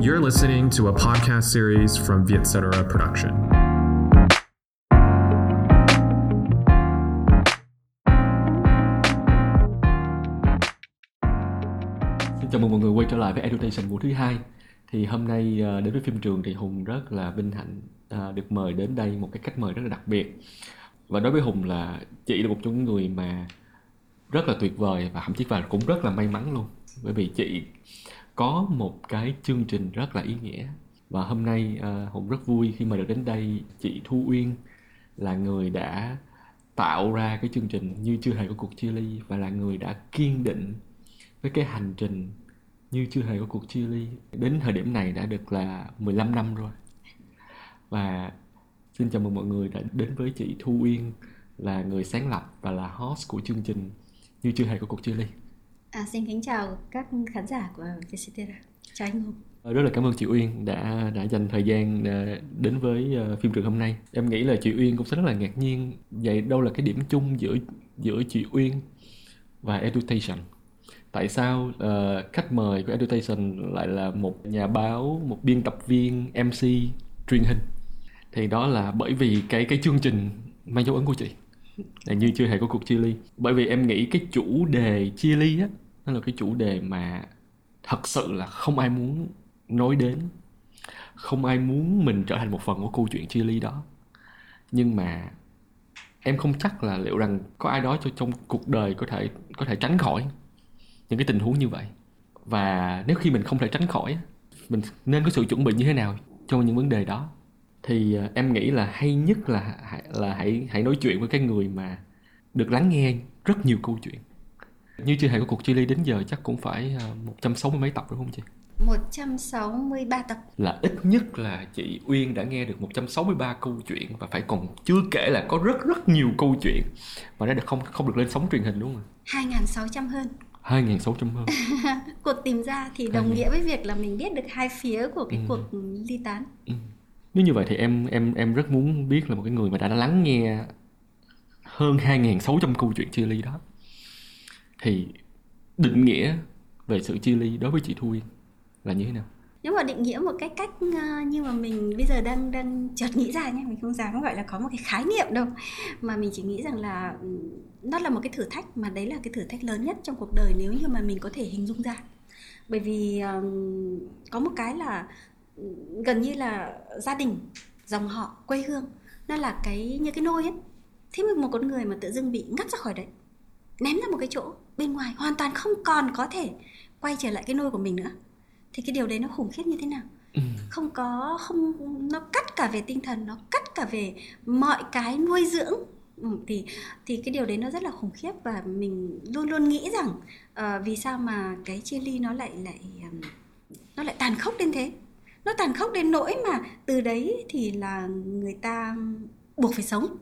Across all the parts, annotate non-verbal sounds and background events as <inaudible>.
You're listening to a podcast series from Vietcetera Production. Xin chào mừng mọi người quay trở lại với Education mùa thứ hai. Thì hôm nay ờ, đến với phim trường thì Hùng rất là vinh hạnh ờ, được mời đến đây một cái khách mời rất là đặc biệt. Và đối với Hùng là chị là một trong những người mà rất là tuyệt vời và thậm chí và cũng rất là may mắn luôn. Bởi vì chị có một cái chương trình rất là ý nghĩa. Và hôm nay uh, Hùng rất vui khi mà được đến đây. Chị Thu Uyên là người đã tạo ra cái chương trình như chưa hề có cuộc chia ly và là người đã kiên định với cái hành trình như chưa hề có cuộc chia ly. Đến thời điểm này đã được là 15 năm rồi. Và xin chào mừng mọi người đã đến với chị Thu Uyên là người sáng lập và là host của chương trình như chưa hề có cuộc chia ly. À, xin kính chào các khán giả của Vietcetera. Chào anh Hùng. Ờ, rất là cảm ơn chị Uyên đã đã dành thời gian ờ, đến với ờ, phim trường hôm nay em nghĩ là chị Uyên cũng sẽ rất là ngạc nhiên vậy đâu là cái điểm chung giữa giữa chị Uyên và Education tại sao uh, khách mời của Education lại là một nhà báo một biên tập viên MC truyền hình thì đó là bởi vì cái cái chương trình mang dấu ấn của chị là như chưa hề có cuộc chia ly. Bởi vì em nghĩ cái chủ đề chia ly á, nó là cái chủ đề mà thật sự là không ai muốn nói đến. Không ai muốn mình trở thành một phần của câu chuyện chia ly đó. Nhưng mà em không chắc là liệu rằng có ai đó cho trong cuộc đời có thể có thể tránh khỏi những cái tình huống như vậy. Và nếu khi mình không thể tránh khỏi mình nên có sự chuẩn bị như thế nào cho những vấn đề đó? Thì ờ, em nghĩ là hay nhất là là hãy hãy nói chuyện với cái người mà được lắng nghe rất nhiều câu chuyện như chưa hề có cuộc chia ly đến giờ chắc cũng phải ờ, 160 mấy tập đúng không chị 163 tập. là ít nhất là chị Uyên đã nghe được 163 câu chuyện và phải còn chưa kể là có rất rất nhiều câu chuyện mà nó được không không được lên sóng truyền hình đúng không ạ? 2.600 hơn. 2.600 hơn. <laughs> Cuộc tìm ra thì đồng Hai nghĩa với việc là mình biết được hai phía của cái Ừ. cuộc ly tán. Ừ. Nếu như vậy thì em em em rất muốn biết là một cái người mà đã lắng nghe hơn 2.600 câu chuyện chia ly đó thì định nghĩa về sự chia ly đối với chị Thu Yên là như thế nào? Nếu mà định nghĩa một cái cách ờ, như mà mình bây giờ đang đang chợt nghĩ ra nhé, mình không dám gọi là có một cái khái niệm đâu, mà mình chỉ nghĩ rằng là ừ, nó là một cái thử thách mà đấy là cái thử thách lớn nhất trong cuộc đời nếu như mà mình có thể hình dung ra. Bởi vì có một cái là gần như là gia đình, dòng họ, quê hương. Nó là cái như cái nôi ấy. Thế mà một con người mà tự dưng bị ngắt ra khỏi đấy, ném ra một cái chỗ bên ngoài hoàn toàn không còn có thể quay trở lại cái nôi của mình nữa. Thì cái điều đấy nó khủng khiếp như thế nào? Ừ. không có không nó cắt cả về tinh thần nó cắt cả về mọi cái nuôi dưỡng. Ừ, thì thì cái điều đấy nó rất là khủng khiếp và mình luôn luôn nghĩ rằng ờ, vì sao mà cái chia ly nó lại lại ừm, nó lại tàn khốc đến thế nó tàn khốc đến nỗi mà từ đấy thì là người ta buộc phải sống.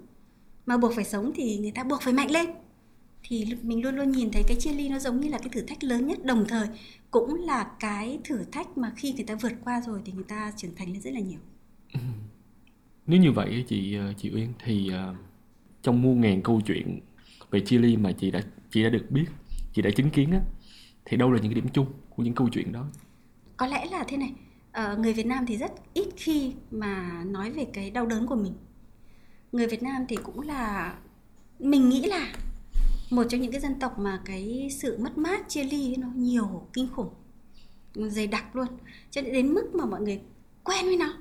Mà buộc phải sống thì người ta buộc phải mạnh lên. Thì mình luôn luôn nhìn thấy cái chia ly nó giống như là cái thử thách lớn nhất. Đồng thời cũng là cái thử thách mà khi người ta vượt qua rồi thì người ta trưởng thành lên rất là nhiều. <laughs> Nếu như vậy chị ờ, chị Uyên thì ờ, trong muôn ngàn câu chuyện về chia ly mà chị đã chị đã được biết, chị đã chứng kiến á thì đâu là những cái điểm chung của những câu chuyện đó? có lẽ là thế này Ờ, người Việt Nam thì rất ít khi mà nói về cái đau đớn của mình. Người Việt Nam thì cũng là, mình nghĩ là một trong những cái dân tộc mà cái sự mất mát, chia ly nó nhiều kinh khủng, dày đặc luôn. Cho nên đến mức mà mọi người quen với nó,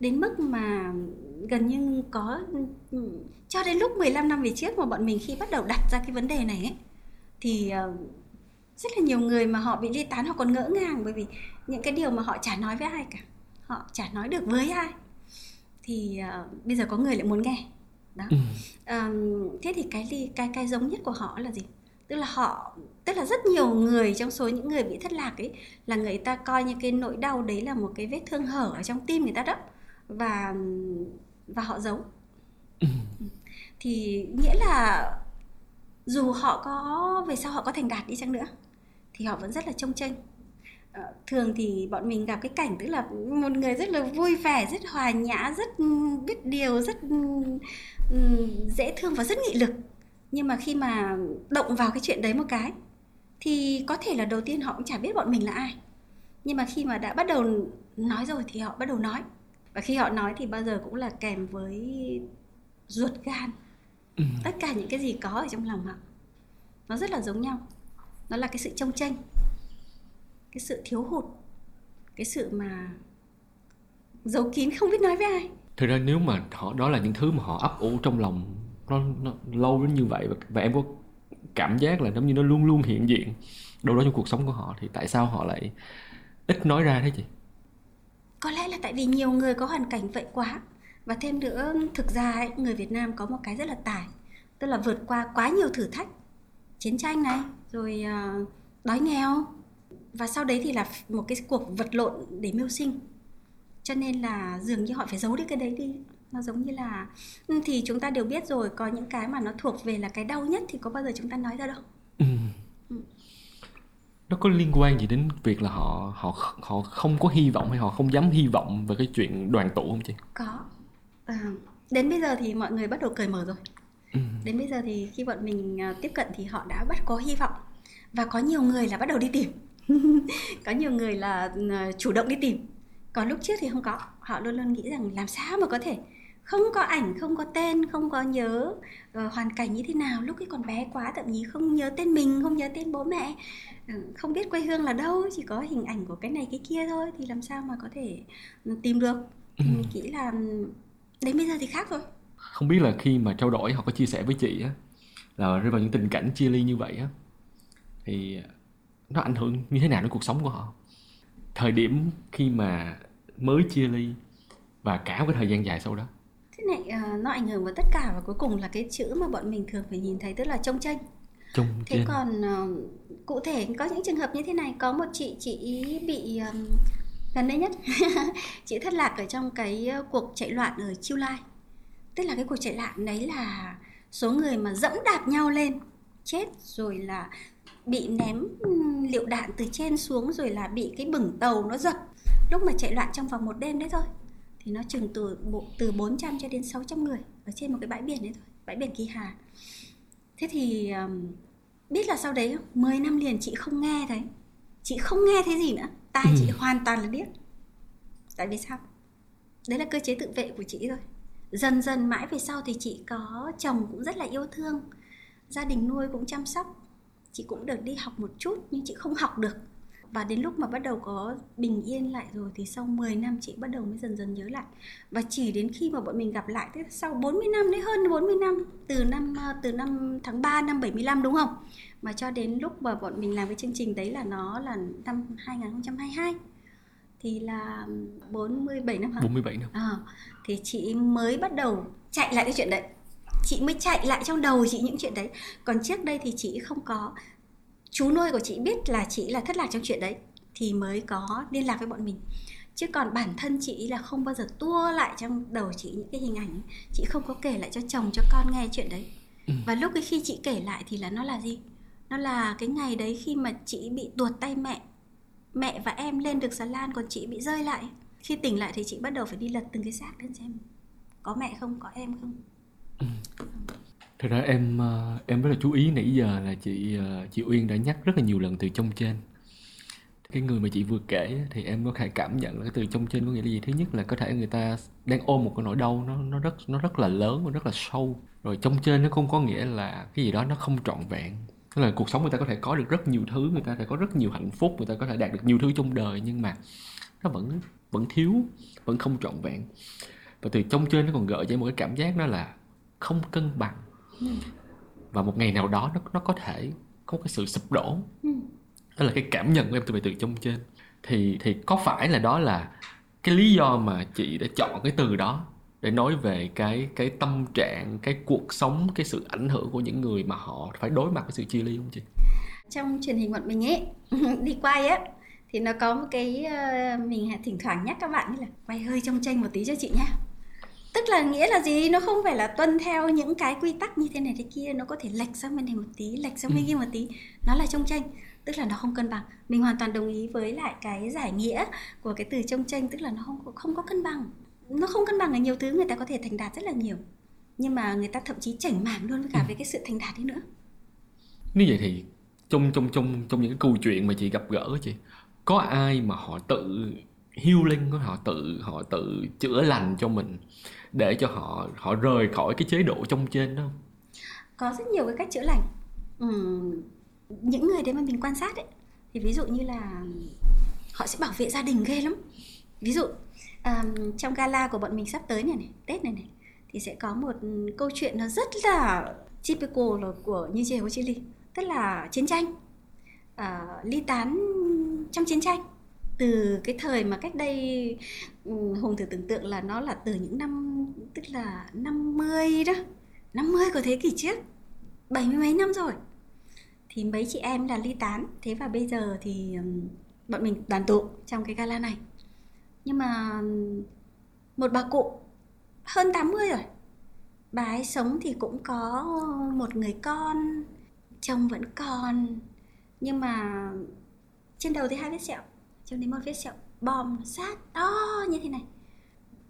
đến mức mà gần như có, cho đến lúc 15 năm về trước mà bọn mình khi bắt đầu đặt ra cái vấn đề này ấy, thì ờ, rất là nhiều người mà họ bị ly tán, họ còn ngỡ ngàng bởi vì những cái điều mà họ chả nói với ai cả. Họ chả nói được với ai. Thì ờ, bây giờ có người lại muốn nghe. Đó. Ừ. Ờm, thế thì cái ly cái cái giống nhất của họ là gì? Tức là họ tức là rất nhiều người trong số những người bị thất lạc ấy là người ta coi như cái nỗi đau đấy là một cái vết thương hở ở trong tim người ta đó. Và và họ giấu. Ừ. thì nghĩa là dù họ có về sau họ có thành đạt đi chăng nữa thì họ vẫn rất là trông Ờ, thường thì bọn mình gặp cái cảnh tức là một người rất là vui vẻ rất hòa nhã rất ừm, biết điều rất ừm, ừm, dễ thương và rất nghị lực. Nhưng mà khi mà động vào cái chuyện đấy một cái thì có thể là đầu tiên họ cũng chả biết bọn mình là ai. Nhưng mà khi mà đã bắt đầu nói rồi thì họ bắt đầu nói. Và khi họ nói thì bao giờ cũng là kèm với ruột gan. Ừ. tất cả những cái gì có ở trong lòng họ nó rất là giống nhau. Nó là cái sự trông tranh cái sự thiếu hụt cái sự mà giấu kín không biết nói với ai. Thực ra nếu mà họ đó là những thứ mà họ ấp ủ trong lòng nó, nó lâu đến như vậy và, và em có cảm giác là giống như nó luôn luôn hiện diện đâu đó trong cuộc sống của họ thì tại sao họ lại ít nói ra thế chị? Có lẽ là tại vì nhiều người có hoàn cảnh vậy quá. Và thêm nữa thực ra ấy, người Việt Nam có một cái rất là tài tức là vượt qua quá nhiều thử thách. Chiến tranh này rồi à, đói nghèo và sau đấy thì là một cái cuộc vật lộn để mưu sinh. Cho nên là dường như họ phải giấu đi cái đấy đi. Nó giống như là ừ, thì chúng ta đều biết rồi có những cái mà nó thuộc về là cái đau nhất thì có bao giờ chúng ta nói ra đâu. Ừ. nó có liên quan gì đến việc là họ họ họ không có hy vọng hay họ không dám hy vọng về cái chuyện đoàn tụ không chị? Có. À, đến bây giờ thì mọi người bắt đầu cởi mở rồi. Ừ. đến bây giờ thì khi bọn mình à, tiếp cận thì họ đã bắt có hy vọng. Và có nhiều người là bắt đầu đi tìm <laughs> có nhiều người là à, chủ động đi tìm. Còn lúc trước thì không có. Họ luôn luôn nghĩ rằng làm sao mà có thể không có ảnh không có tên không có nhớ uh, hoàn cảnh như thế nào. Lúc ấy còn bé quá thậm chí không nhớ tên mình không nhớ tên bố mẹ. Ừ, không biết quê hương là đâu chỉ có hình ảnh của cái này cái kia thôi. Thì làm sao mà có thể ừ, tìm được? Thì mình nghĩ là ừ, đến bây giờ thì khác rồi không biết là khi mà trao đổi họ có chia sẻ với chị á là rơi vào những tình cảnh chia ly như vậy á thì nó ảnh hưởng như thế nào đến cuộc sống của họ. Thời điểm khi mà mới chia ly và cả cái thời gian dài sau đó. Thế này uh, nó ảnh hưởng vào tất cả và cuối cùng là cái chữ mà bọn mình thường phải nhìn thấy tức là trông tranh trong thế trên còn uh, cụ thể có những trường hợp như thế này có một chị chị ý bị um, gần đây nhất? <laughs> Chị thất lạc ở trong cái uh, cuộc chạy loạn ở Chiêu Lai. Tức là cái cuộc chạy loạn đấy là số người mà dẫm đạp nhau lên chết rồi là bị ném liệu đạn từ trên xuống rồi là bị cái bửng tàu nó dập lúc mà chạy loạn trong vòng một đêm đấy thôi. Thì nó chừng từ bộ từ 400 cho đến 600 người ở trên một cái bãi biển đấy thôi bãi biển Kỳ Hà. Thế thì um, biết là sau đấy 10 năm liền chị không nghe thấy. Chị không nghe thấy gì nữa. Tai Ừ. chị hoàn toàn là điếc. Tại vì sao? Đấy là cơ chế tự vệ của chị thôi. Dần dần mãi về sau thì chị có chồng cũng rất là yêu thương. Gia đình nuôi cũng chăm sóc chị cũng được đi học một chút nhưng chị không học được. Và đến lúc mà bắt đầu có bình yên lại rồi thì sau 10 năm chị bắt đầu mới dần dần nhớ lại. Và chỉ đến khi mà bọn mình gặp lại tức sau 40 năm đấy hơn 40 năm từ năm ờ, từ năm tháng 3 năm 75 đúng không? Mà cho đến lúc mà bọn mình làm cái chương trình đấy là nó là năm 2022 thì là 47 năm hả? 47 năm. À, thì chị mới bắt đầu chạy lại cái chuyện đấy chị mới chạy lại trong đầu chị những chuyện đấy. Còn trước đây thì chị không có. Chú nuôi của chị biết là chị là thất lạc trong chuyện đấy thì mới có liên lạc với bọn mình. Chứ còn bản thân chị là không bao giờ tua lại trong đầu chị những cái hình ảnh ấy. chị không có kể lại cho chồng cho con nghe chuyện đấy. Ừ. và lúc cái khi chị kể lại thì là nó là gì? Nó là cái ngày đấy khi mà chị bị tuột tay mẹ. Mẹ và em lên được xà lan còn chị bị rơi lại. Khi tỉnh lại thì chị bắt đầu phải đi lật từng cái xác lên xem có mẹ không có em không Thật ra em ờ, em rất là chú ý nãy giờ là chị ờ, chị Uyên đã nhắc rất là nhiều lần từ trong trên. Cái người mà chị vừa kể thì em có thể cảm nhận là cái từ trong trên có nghĩa là gì? Thứ nhất là có thể người ta đang ôm một cái nỗi đau nó nó rất nó rất là lớn và rất là sâu. Rồi trong trên nó không có nghĩa là cái gì đó nó không trọn vẹn. Tức là cuộc sống người ta có thể có được rất nhiều thứ, người ta có thể có rất nhiều hạnh phúc, người ta có thể đạt được nhiều thứ trong đời nhưng mà nó vẫn vẫn thiếu, vẫn không trọn vẹn. Và từ trong trên nó còn gợi cho em một cái cảm giác đó là không cân bằng. Và một ngày nào đó nó nó có thể có cái sự sụp đổ. Ừ. đó là cái cảm nhận của em từ từ trong trên. Thì thì có phải là đó là cái lý do mà chị đã chọn cái từ đó để nói về cái cái tâm trạng cái cuộc sống cái sự ảnh hưởng của những người mà họ phải đối mặt với sự chia ly không chị? Trong truyền hình bọn mình ấy <laughs> đi quay á thì nó có một cái ờ, mình thỉnh thoảng nhắc các bạn là quay hơi trong tranh một tí cho chị nha tức là nghĩa là gì? Nó không phải là tuân theo những cái quy tắc như thế này thế kia nó có thể lệch sang bên này một tí lệch sang bên Ừ. kia một tí. Nó là trong tranh tức là nó không cân bằng. Mình hoàn toàn đồng ý với lại cái giải nghĩa của cái từ trong tranh tức là nó không không có cân bằng. Nó không cân bằng ở nhiều thứ người ta có thể thành đạt rất là nhiều. Nhưng mà người ta thậm chí chảnh mảng luôn với cả Ừ. với cái sự thành đạt ấy nữa. Nếu vậy thì trong trong trong trong những cái câu chuyện mà chị gặp gỡ chị có ai mà họ tự healing họ tự họ tự chữa lành cho mình để cho họ họ rời khỏi cái chế độ trong trên đó không? có rất nhiều cái cách chữa lành. Ừ, những người đấy mà mình quan sát ấy thì ví dụ như là họ sẽ bảo vệ gia đình ghê lắm. Ví dụ um, trong gala của bọn mình sắp tới này này tết này này thì sẽ có một câu chuyện nó rất là typical là của như Hồ của Chile tức là chiến tranh. Uh, ly tán trong chiến tranh từ cái thời mà cách đây ừ, hùng thử tưởng tượng là nó là từ những năm, tức là 50 đó 50 của thế kỷ trước, bảy mươi mấy năm rồi. Thì mấy chị em là ly tán. Thế và bây giờ thì bọn mình đoàn tụ trong cái gala này. Nhưng mà một bà cụ hơn 80 rồi. Bà ấy sống thì cũng có một người con, chồng vẫn còn. Nhưng mà trên đầu thì hai vết sẹo trong đấy một vết sẹo bom sát to như thế này.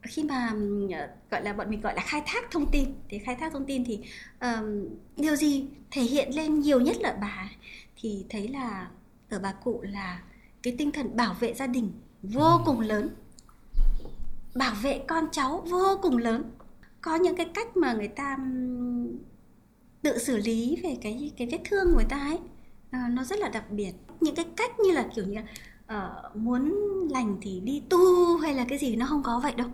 Khi mà ừm, gọi là bọn mình gọi là khai thác thông tin thì khai thác thông tin thì ờm, điều gì thể hiện lên nhiều nhất là bà thì thấy là ở bà cụ là cái tinh thần bảo vệ gia đình vô cùng lớn. Bảo vệ con cháu vô cùng lớn. Có những cái cách mà người ta tự xử lý về cái cái vết thương của người ta ấy. Ờ, nó rất là đặc biệt. Những cái cách như là kiểu như là uh, muốn lành thì đi tu hay là cái gì nó không có vậy đâu.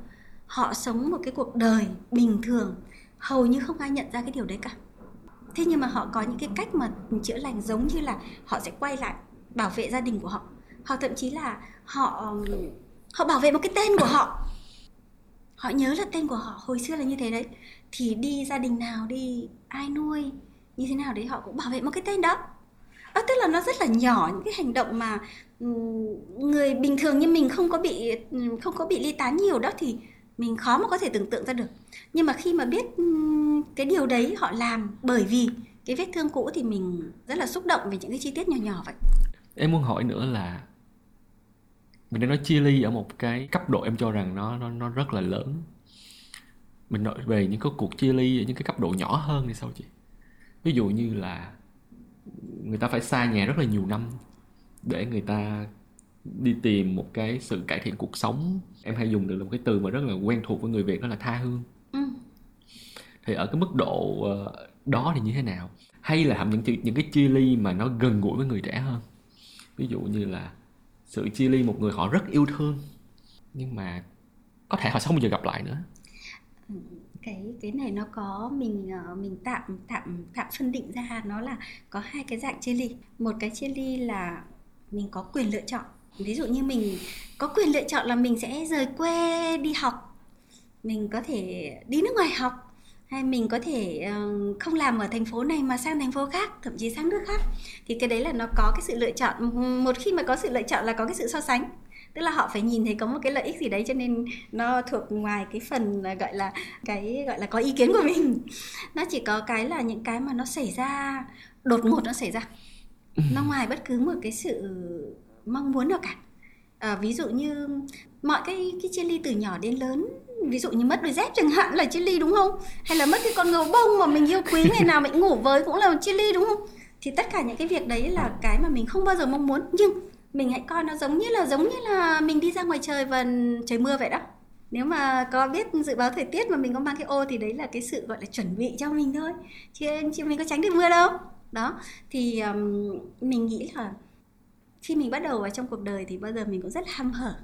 Họ sống một cái cuộc đời bình thường hầu như không ai nhận ra cái điều đấy cả. Thế nhưng mà họ có những cái cách mà chữa lành giống như là họ sẽ quay lại bảo vệ gia đình của họ. Họ thậm chí là họ họ bảo vệ một cái tên của họ. Họ nhớ là tên của họ hồi xưa là như thế đấy. Thì đi gia đình nào đi ai nuôi như thế nào đấy họ cũng bảo vệ một cái tên đó. À, tức là nó rất là nhỏ những cái hành động mà người bình thường như mình không có bị không có bị ly tán nhiều đó thì mình khó mà có thể tưởng tượng ra được. Nhưng mà khi mà biết cái điều đấy họ làm bởi vì cái vết thương cũ thì mình rất là xúc động về những cái chi tiết nhỏ nhỏ vậy. Em muốn hỏi nữa là mình đang nói chia ly ở một cái cấp độ em cho rằng nó nó nó rất là lớn. Mình nói về những cái cuộc chia ly ở những cái cấp độ nhỏ hơn thì sao chị? Ví dụ như là người ta phải xa nhà rất là nhiều năm để người ta đi tìm một cái sự cải thiện cuộc sống. Em hay dùng được là một cái từ mà rất là quen thuộc với người việt đó là tha hương. Ừ. thì ở cái mức độ ờ, đó thì như thế nào? Hay là những những cái chia ly mà nó gần gũi với người trẻ hơn? Ví dụ như là sự chia ly một người họ rất yêu thương nhưng mà có thể họ sẽ không bao giờ gặp lại nữa. Cái cái này nó có mình ờ, mình tạm tạm tạm phân định ra nó là có hai cái dạng chia ly. Một cái chia ly là mình có quyền lựa chọn. Ví dụ như mình có quyền lựa chọn là mình sẽ rời quê đi học, mình có thể đi nước ngoài học, hay mình có thể ờ, không làm ở thành phố này mà sang thành phố khác, thậm chí sang nước khác. Thì cái đấy là nó có cái sự lựa chọn. Một khi mà có sự lựa chọn là có cái sự so sánh. Tức là họ phải nhìn thấy có một cái lợi ích gì đấy cho nên nó thuộc ngoài cái phần gọi là cái, gọi là có ý kiến của mình. Nó chỉ có cái là những cái mà nó xảy ra, đột ngột nó xảy ra nó ngoài bất cứ một cái sự mong muốn nào cả. À, ví dụ như mọi cái cái chia ly từ nhỏ đến lớn ví dụ như mất đôi dép chẳng hạn là chia ly đúng không? Hay là mất cái con gấu bông mà mình yêu quý <laughs> ngày nào mình ngủ với cũng là một chia ly đúng không? Thì tất cả những cái việc đấy là cái mà mình không bao giờ mong muốn. Nhưng mình hãy coi nó giống như là giống như là mình đi ra ngoài trời và trời mưa vậy đó. Nếu mà có biết dự báo thời tiết mà mình có mang cái ô thì đấy là cái sự gọi là chuẩn bị cho mình thôi. Chứ, chứ mình có tránh được mưa đâu đó thì um, mình nghĩ là khi mình bắt đầu vào trong cuộc đời thì bao giờ mình cũng rất hăm hở.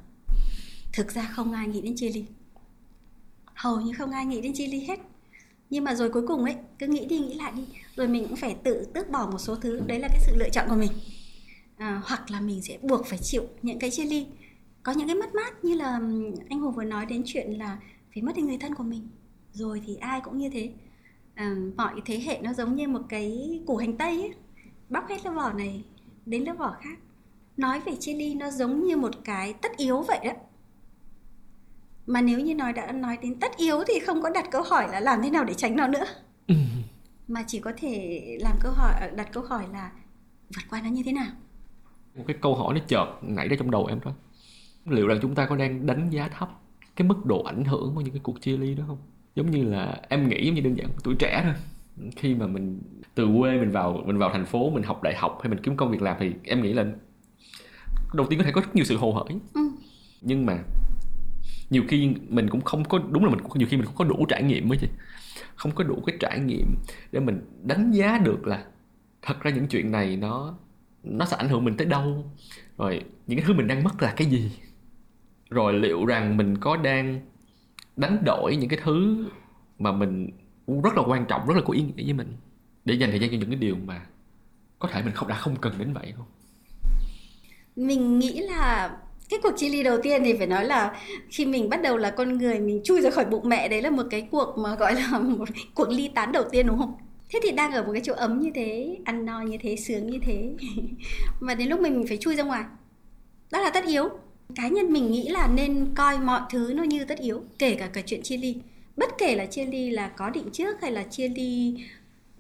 Thực ra không ai nghĩ đến chia ly hầu như không ai nghĩ đến chia ly hết. Nhưng mà rồi cuối cùng ấy cứ nghĩ đi nghĩ lại đi rồi mình cũng phải tự tước bỏ một số thứ. Đấy là cái sự lựa chọn của mình. À, hoặc là mình sẽ buộc phải chịu những cái chia ly có những cái mất mát như là anh Hùng vừa nói đến chuyện là phải mất đi người thân của mình. Rồi thì ai cũng như thế à, mọi thế hệ nó giống như một cái củ hành tây ấy. Bóc hết lớp vỏ này đến lớp vỏ khác. Nói về chia ly nó giống như một cái tất yếu vậy đó. Mà nếu như nói đã nói đến tất yếu thì không có đặt câu hỏi là làm thế nào để tránh nó nữa. <laughs> Mà chỉ có thể làm câu hỏi đặt câu hỏi là vượt qua nó như thế nào. Một cái câu hỏi nó chợt nảy ra trong đầu em thôi liệu rằng chúng ta có đang đánh giá thấp cái mức độ ảnh hưởng của những cái cuộc chia ly đó không giống như là em nghĩ giống như đơn giản tuổi trẻ thôi. Khi mà mình từ quê mình vào mình vào thành phố mình học đại học hay mình kiếm công việc làm thì em nghĩ là đầu tiên có thể có rất nhiều sự hồ hởi. Ừ. nhưng mà nhiều khi mình cũng không có đúng là mình cũng nhiều khi mình không có đủ trải nghiệm mới chị không có đủ cái trải nghiệm để mình đánh giá được là thật ra những chuyện này nó nó sẽ ảnh hưởng mình tới đâu. Rồi những cái thứ mình đang mất là cái gì. Rồi liệu rằng mình có đang đánh đổi những cái thứ mà mình rất là quan trọng, rất là có ý nghĩa với mình để dành thời gian cho những cái điều mà có thể mình không, đã không cần đến vậy không? Mình nghĩ là cái cuộc chia ly đầu tiên thì phải nói là khi mình bắt đầu là con người, mình chui ra khỏi bụng mẹ, đấy là một cái cuộc mà gọi là <laughs> một cuộc ly tán đầu tiên, đúng không? Thế thì đang ở một cái chỗ ấm như thế, ăn no như thế, sướng như thế, <laughs> mà đến lúc mình mình phải chui ra ngoài, đó là tất yếu cá nhân mình nghĩ là nên coi mọi thứ nó như tất yếu, kể cả cái chuyện chia ly. Bất kể là chia ly là có định trước hay là chia ly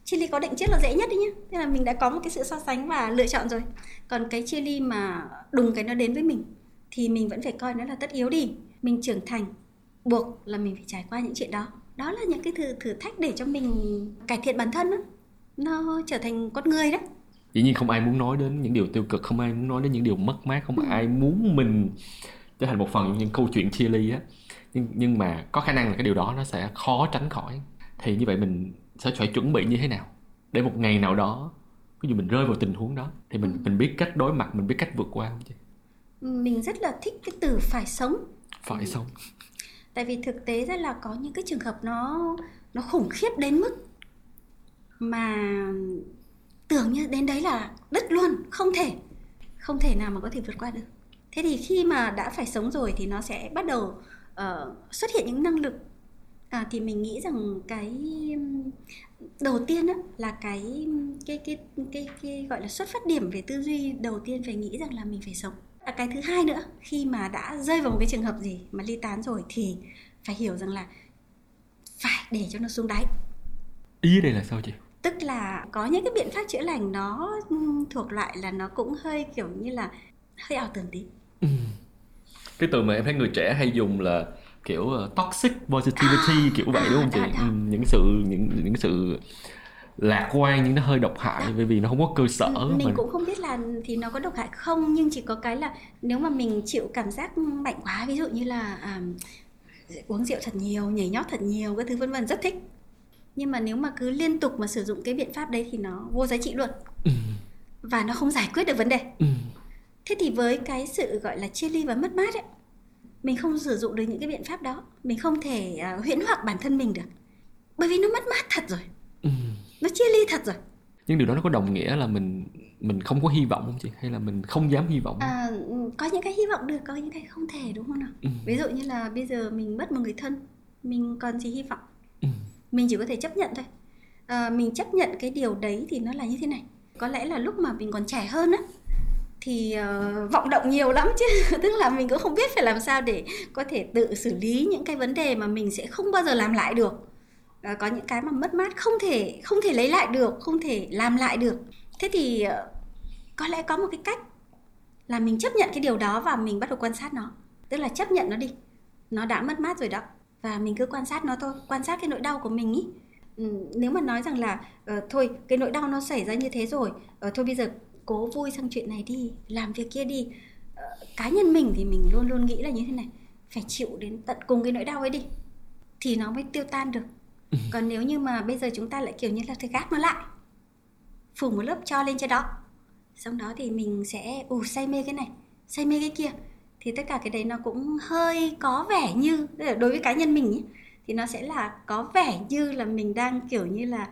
chia ly có định trước là dễ nhất đấy nhá. Thế là mình đã có một cái sự so sánh và lựa chọn rồi. Còn cái chia ly mà đùng cái nó đến với mình, thì mình vẫn phải coi nó là tất yếu đi. Mình trưởng thành, buộc là mình phải trải qua những chuyện đó. Đó là những cái thử thử thách để cho mình cải thiện bản thân đó. nó trở thành con người đó dĩ nhiên không ai muốn nói đến những điều tiêu cực không ai muốn nói đến những điều mất mát không ai muốn mình trở thành một phần những câu chuyện chia ly á. Nhưng nhưng mà có khả năng là cái điều đó nó sẽ khó tránh khỏi. Thì như vậy mình sẽ phải chuẩn bị như thế nào để một ngày nào đó ví dụ mình rơi vào tình huống đó thì mình mình biết cách đối mặt mình biết cách vượt qua không chứ? Mình rất là thích cái từ phải sống. Phải sống. Tại vì thực tế ra là có những cái trường hợp nó nó khủng khiếp đến mức mà tưởng như đến đấy là đứt luôn không thể. Không thể nào mà có thể vượt qua được. Thế thì khi mà đã phải sống rồi thì nó sẽ bắt đầu uh, xuất hiện những năng lực. À, thì mình nghĩ rằng cái đầu tiên á, là cái cái, cái cái cái cái gọi là xuất phát điểm về tư duy đầu tiên phải nghĩ rằng là mình phải sống. À, cái thứ hai nữa khi mà đã rơi vào một cái trường hợp gì mà ly tán rồi thì phải hiểu rằng là phải để cho nó xuống đáy. Ý đây là sao chị? Tức là có những cái biện pháp chữa lành nó thuộc loại là nó cũng hơi kiểu như là hơi ảo tưởng tí ừ. cái từ mà em thấy người trẻ hay dùng là kiểu uh, toxic positivity à, kiểu vậy đúng không chị đó, đó. Ừ, những sự những những sự lạc quan nhưng nó hơi độc hại đó. bởi vì nó không có cơ sở mình mà... cũng không biết là thì nó có độc hại không nhưng chỉ có cái là nếu mà mình chịu cảm giác mạnh quá ví dụ như là à, uống rượu thật nhiều nhảy nhót thật nhiều cái thứ vân vân rất thích nhưng mà nếu mà cứ liên tục mà sử dụng cái biện pháp đấy thì nó vô giá trị luôn ừ. và nó không giải quyết được vấn đề ừ. thế thì với cái sự gọi là chia ly và mất mát ấy mình không sử dụng được những cái biện pháp đó mình không thể uh, huyễn hoặc bản thân mình được bởi vì nó mất mát thật rồi ừ. nó chia ly thật rồi nhưng điều đó nó có đồng nghĩa là mình mình không có hy vọng không chị hay là mình không dám hy vọng à, có những cái hy vọng được có những cái không thể đúng không nào ừ. ví dụ như là bây giờ mình mất một người thân mình còn gì hy vọng ừ mình chỉ có thể chấp nhận thôi. À, mình chấp nhận cái điều đấy thì nó là như thế này. Có lẽ là lúc mà mình còn trẻ hơn á thì uh, vọng động nhiều lắm chứ. <laughs> Tức là mình cũng không biết phải làm sao để có thể tự xử lý những cái vấn đề mà mình sẽ không bao giờ làm lại được. Uh, có những cái mà mất mát không thể không thể lấy lại được không thể làm lại được. Thế thì uh, có lẽ có một cái cách là mình chấp nhận cái điều đó và mình bắt đầu quan sát nó. Tức là chấp nhận nó đi. Nó đã mất mát rồi đó và mình cứ quan sát nó thôi quan sát cái nỗi đau của mình ý. Ừ, nếu mà nói rằng là uh, thôi cái nỗi đau nó xảy ra như thế rồi uh, thôi bây giờ cố vui sang chuyện này đi làm việc kia đi. Uh, cá nhân mình thì mình luôn luôn nghĩ là như thế này phải chịu đến tận cùng cái nỗi đau ấy đi thì nó mới tiêu tan được. <laughs> Còn nếu như mà bây giờ chúng ta lại kiểu như là phải gác nó lại phủ một lớp cho lên trên đó xong đó thì mình sẽ ù say mê cái này say mê cái kia thì tất cả cái đấy nó cũng hơi có vẻ như đối với cá nhân mình ý, thì nó sẽ là có vẻ như là mình đang kiểu như là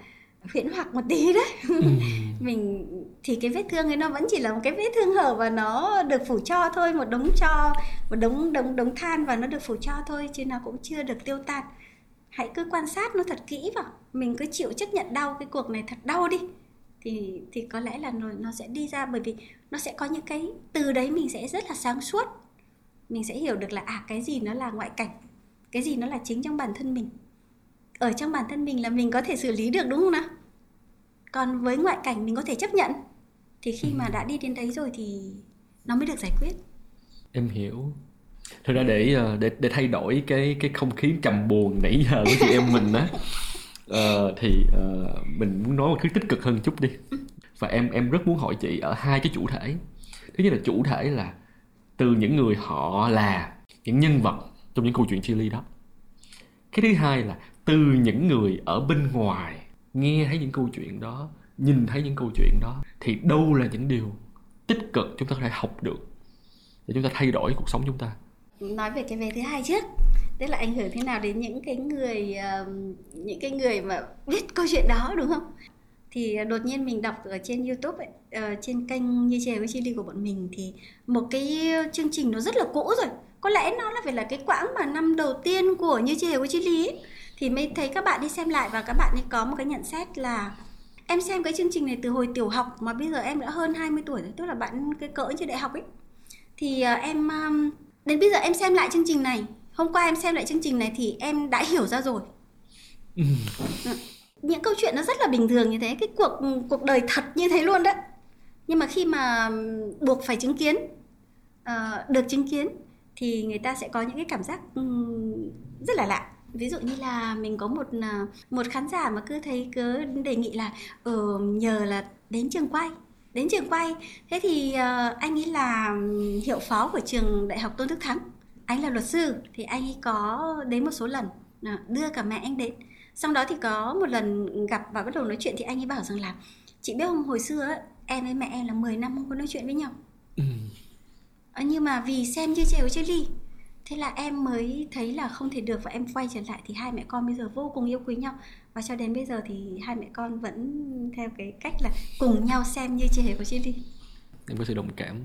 huyễn hoặc một tí đấy. Ừ. <laughs> mình thì cái vết thương ấy nó vẫn chỉ là một cái vết thương hở và nó được phủ cho thôi một đống cho một đống đống đống than và nó được phủ cho thôi chứ nó cũng chưa được tiêu tan. Hãy cứ quan sát nó thật kỹ vào mình cứ chịu chấp nhận đau cái cuộc này thật đau đi. Thì thì có lẽ là nó, nó sẽ đi ra bởi vì nó sẽ có những cái từ đấy mình sẽ rất là sáng suốt mình sẽ hiểu được là à cái gì nó là ngoại cảnh cái gì nó là chính trong bản thân mình. Ở trong bản thân mình là mình có thể xử lý được đúng không nào? Còn với ngoại cảnh mình có thể chấp nhận. Thì khi mà đã đi đến đấy rồi thì nó mới được giải quyết. Em hiểu. Thực ra để ờ, để để thay đổi cái cái không khí trầm buồn nãy giờ của chị em mình á uh, <laughs> thì uh, mình muốn nói một thứ tích cực hơn chút đi. Và em em rất muốn hỏi chị ở hai cái chủ thể. Thứ nhất là chủ thể là từ những người họ là những nhân vật trong những câu chuyện chia ly đó. Cái thứ hai là từ những người ở bên ngoài nghe thấy những câu chuyện đó nhìn thấy những câu chuyện đó thì đâu là những điều tích cực chúng ta có thể học được để chúng ta thay đổi cuộc sống chúng ta? Nói về cái về thứ hai trước tức là ảnh hưởng thế nào đến những cái người uh, những cái người mà biết câu chuyện đó đúng không? Thì đột nhiên mình đọc ở trên YouTube ấy, uh, trên kênh như chè với chili của bọn mình thì một cái chương trình nó rất là cũ rồi có lẽ nó là phải là cái quãng mà năm đầu tiên của như chè với chili ấy. thì mới thấy các bạn đi xem lại và các bạn ấy có một cái nhận xét là em xem cái chương trình này từ hồi tiểu học mà bây giờ em đã hơn 20 tuổi rồi tức là bạn cái cỡ như đại học ấy thì uh, em um, đến bây giờ em xem lại chương trình này hôm qua em xem lại chương trình này thì em đã hiểu ra rồi <laughs> ừ những câu chuyện nó rất là bình thường như thế cái cuộc cuộc đời thật như thế luôn đấy. Nhưng mà khi mà buộc phải chứng kiến uh, được chứng kiến thì người ta sẽ có những cái cảm giác um, rất là lạ. Ví dụ như là mình có một ờ, một khán giả mà cứ thấy cứ đề nghị là ừ, nhờ là đến trường quay đến trường quay. Thế thì uh, anh ấy là hiệu phó của trường đại học tôn đức thắng. Anh là luật sư thì anh ấy có đến một số lần đưa cả mẹ anh đến sau đó thì có một lần gặp và bắt đầu nói chuyện thì anh ấy bảo rằng là chị biết không hồi xưa em với mẹ em là 10 năm không có nói chuyện với nhau. Ừ. à, nhưng mà vì xem như trèo chơi ly thế là em mới thấy là không thể được và em quay trở lại thì hai mẹ con bây giờ vô cùng yêu quý nhau. Và cho đến bây giờ thì hai mẹ con vẫn theo cái cách là cùng nhau xem như chị hề của chị ly em có sự đồng cảm.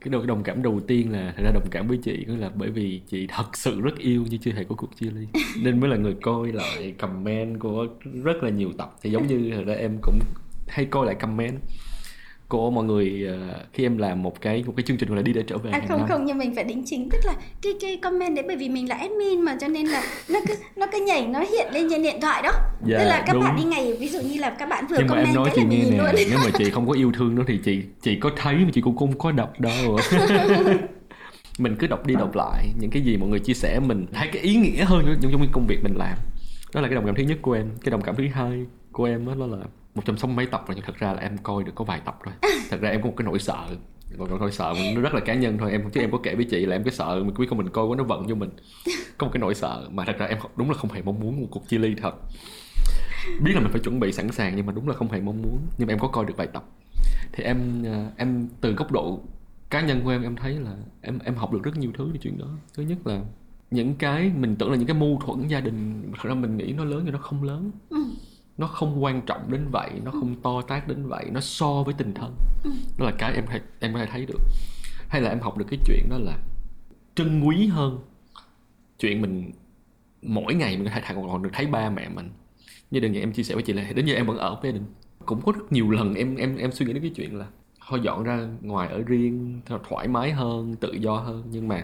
Cái đầu đồng cảm đầu tiên là thật ra đồng cảm với chị là bởi vì chị thật sự rất yêu như chưa hề có cuộc chia ly. <laughs> Nên mới là người coi lại comment của rất là nhiều tập. Thì giống như thật ra em cũng hay coi lại comment của mọi người uh, khi em làm một cái một cái chương trình gọi là đi để trở về à, không năm. không nhưng mình phải đính chính. Tức là cái cái comment đấy bởi vì mình là admin mà cho nên là nó cứ nó cứ nhảy nó hiện lên trên điện thoại đó. Yeah, tức là các đúng. bạn đi ngày ví dụ như là các bạn vừa nhưng comment mà em nói cái chị nghe nè nếu mà chị <laughs> không có yêu thương nó thì chị chị có thấy mà chị cũng không có đọc đâu. <laughs> Mình cứ đọc đi đọc lại những cái gì mọi người chia sẻ mình thấy cái ý nghĩa hơn trong trong cái công việc mình làm. Đó là cái đồng cảm thứ nhất của em cái đồng cảm thứ hai của em đó là một trăm sáu mấy tập rồi, nhưng thật ra là em coi được có vài tập rồi thật ra em có một cái nỗi sợ còn nỗi sợ nó rất là cá nhân thôi. Em, chứ em có kể với chị là em cái sợ mình biết không mình coi quá nó vận vô mình. Có một cái nỗi sợ mà thật ra em đúng là không hề mong muốn một cuộc chia ly thật. Biết là mình phải chuẩn bị sẵn sàng nhưng mà đúng là không hề mong muốn. Nhưng mà em có coi được vài tập. Thì em à, em từ góc độ cá nhân của em em thấy là em em học được rất nhiều thứ về chuyện đó. Thứ nhất là những cái mình tưởng là những cái mâu thuẫn gia đình thật ra mình nghĩ nó lớn nhưng nó không lớn. Ừ nó không quan trọng đến vậy nó không to tát đến vậy nó so với tình thân ừ. đó là cái em hay em có thể thấy được. Hay là em học được cái chuyện đó là trân quý hơn. Chuyện mình mỗi ngày mình có thể thằng còn được thấy ba mẹ mình. Như đừng vậy em chia sẻ với chị là đến giờ em vẫn ở với gia đình. Cũng có rất nhiều lần em em em suy nghĩ đến cái chuyện là thôi dọn ra ngoài ở riêng thoải mái hơn tự do hơn. Nhưng mà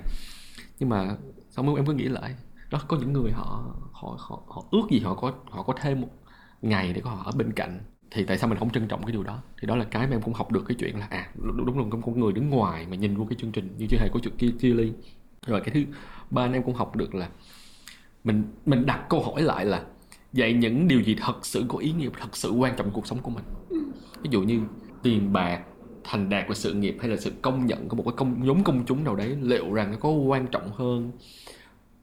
nhưng mà xong rồi em cứ nghĩ lại? Đó có những người họ họ họ, họ ước gì họ có họ có thêm một ngày để có họ ở bên cạnh, thì tại sao mình không trân trọng cái điều đó? Thì đó là cái mà em cũng học được cái chuyện là à đúng là có người đứng ngoài mà nhìn vô cái chương trình như chưa hề có chuyện kia chia ly rồi cái thứ ba anh em cũng học được là mình mình đặt câu hỏi lại là vậy những điều gì thật sự có ý nghĩa, thật sự quan trọng cuộc sống của mình? Ví dụ như tiền bạc, thành đạt của sự nghiệp hay là sự công nhận của một cái công, nhóm công chúng nào đấy, liệu rằng nó có quan trọng hơn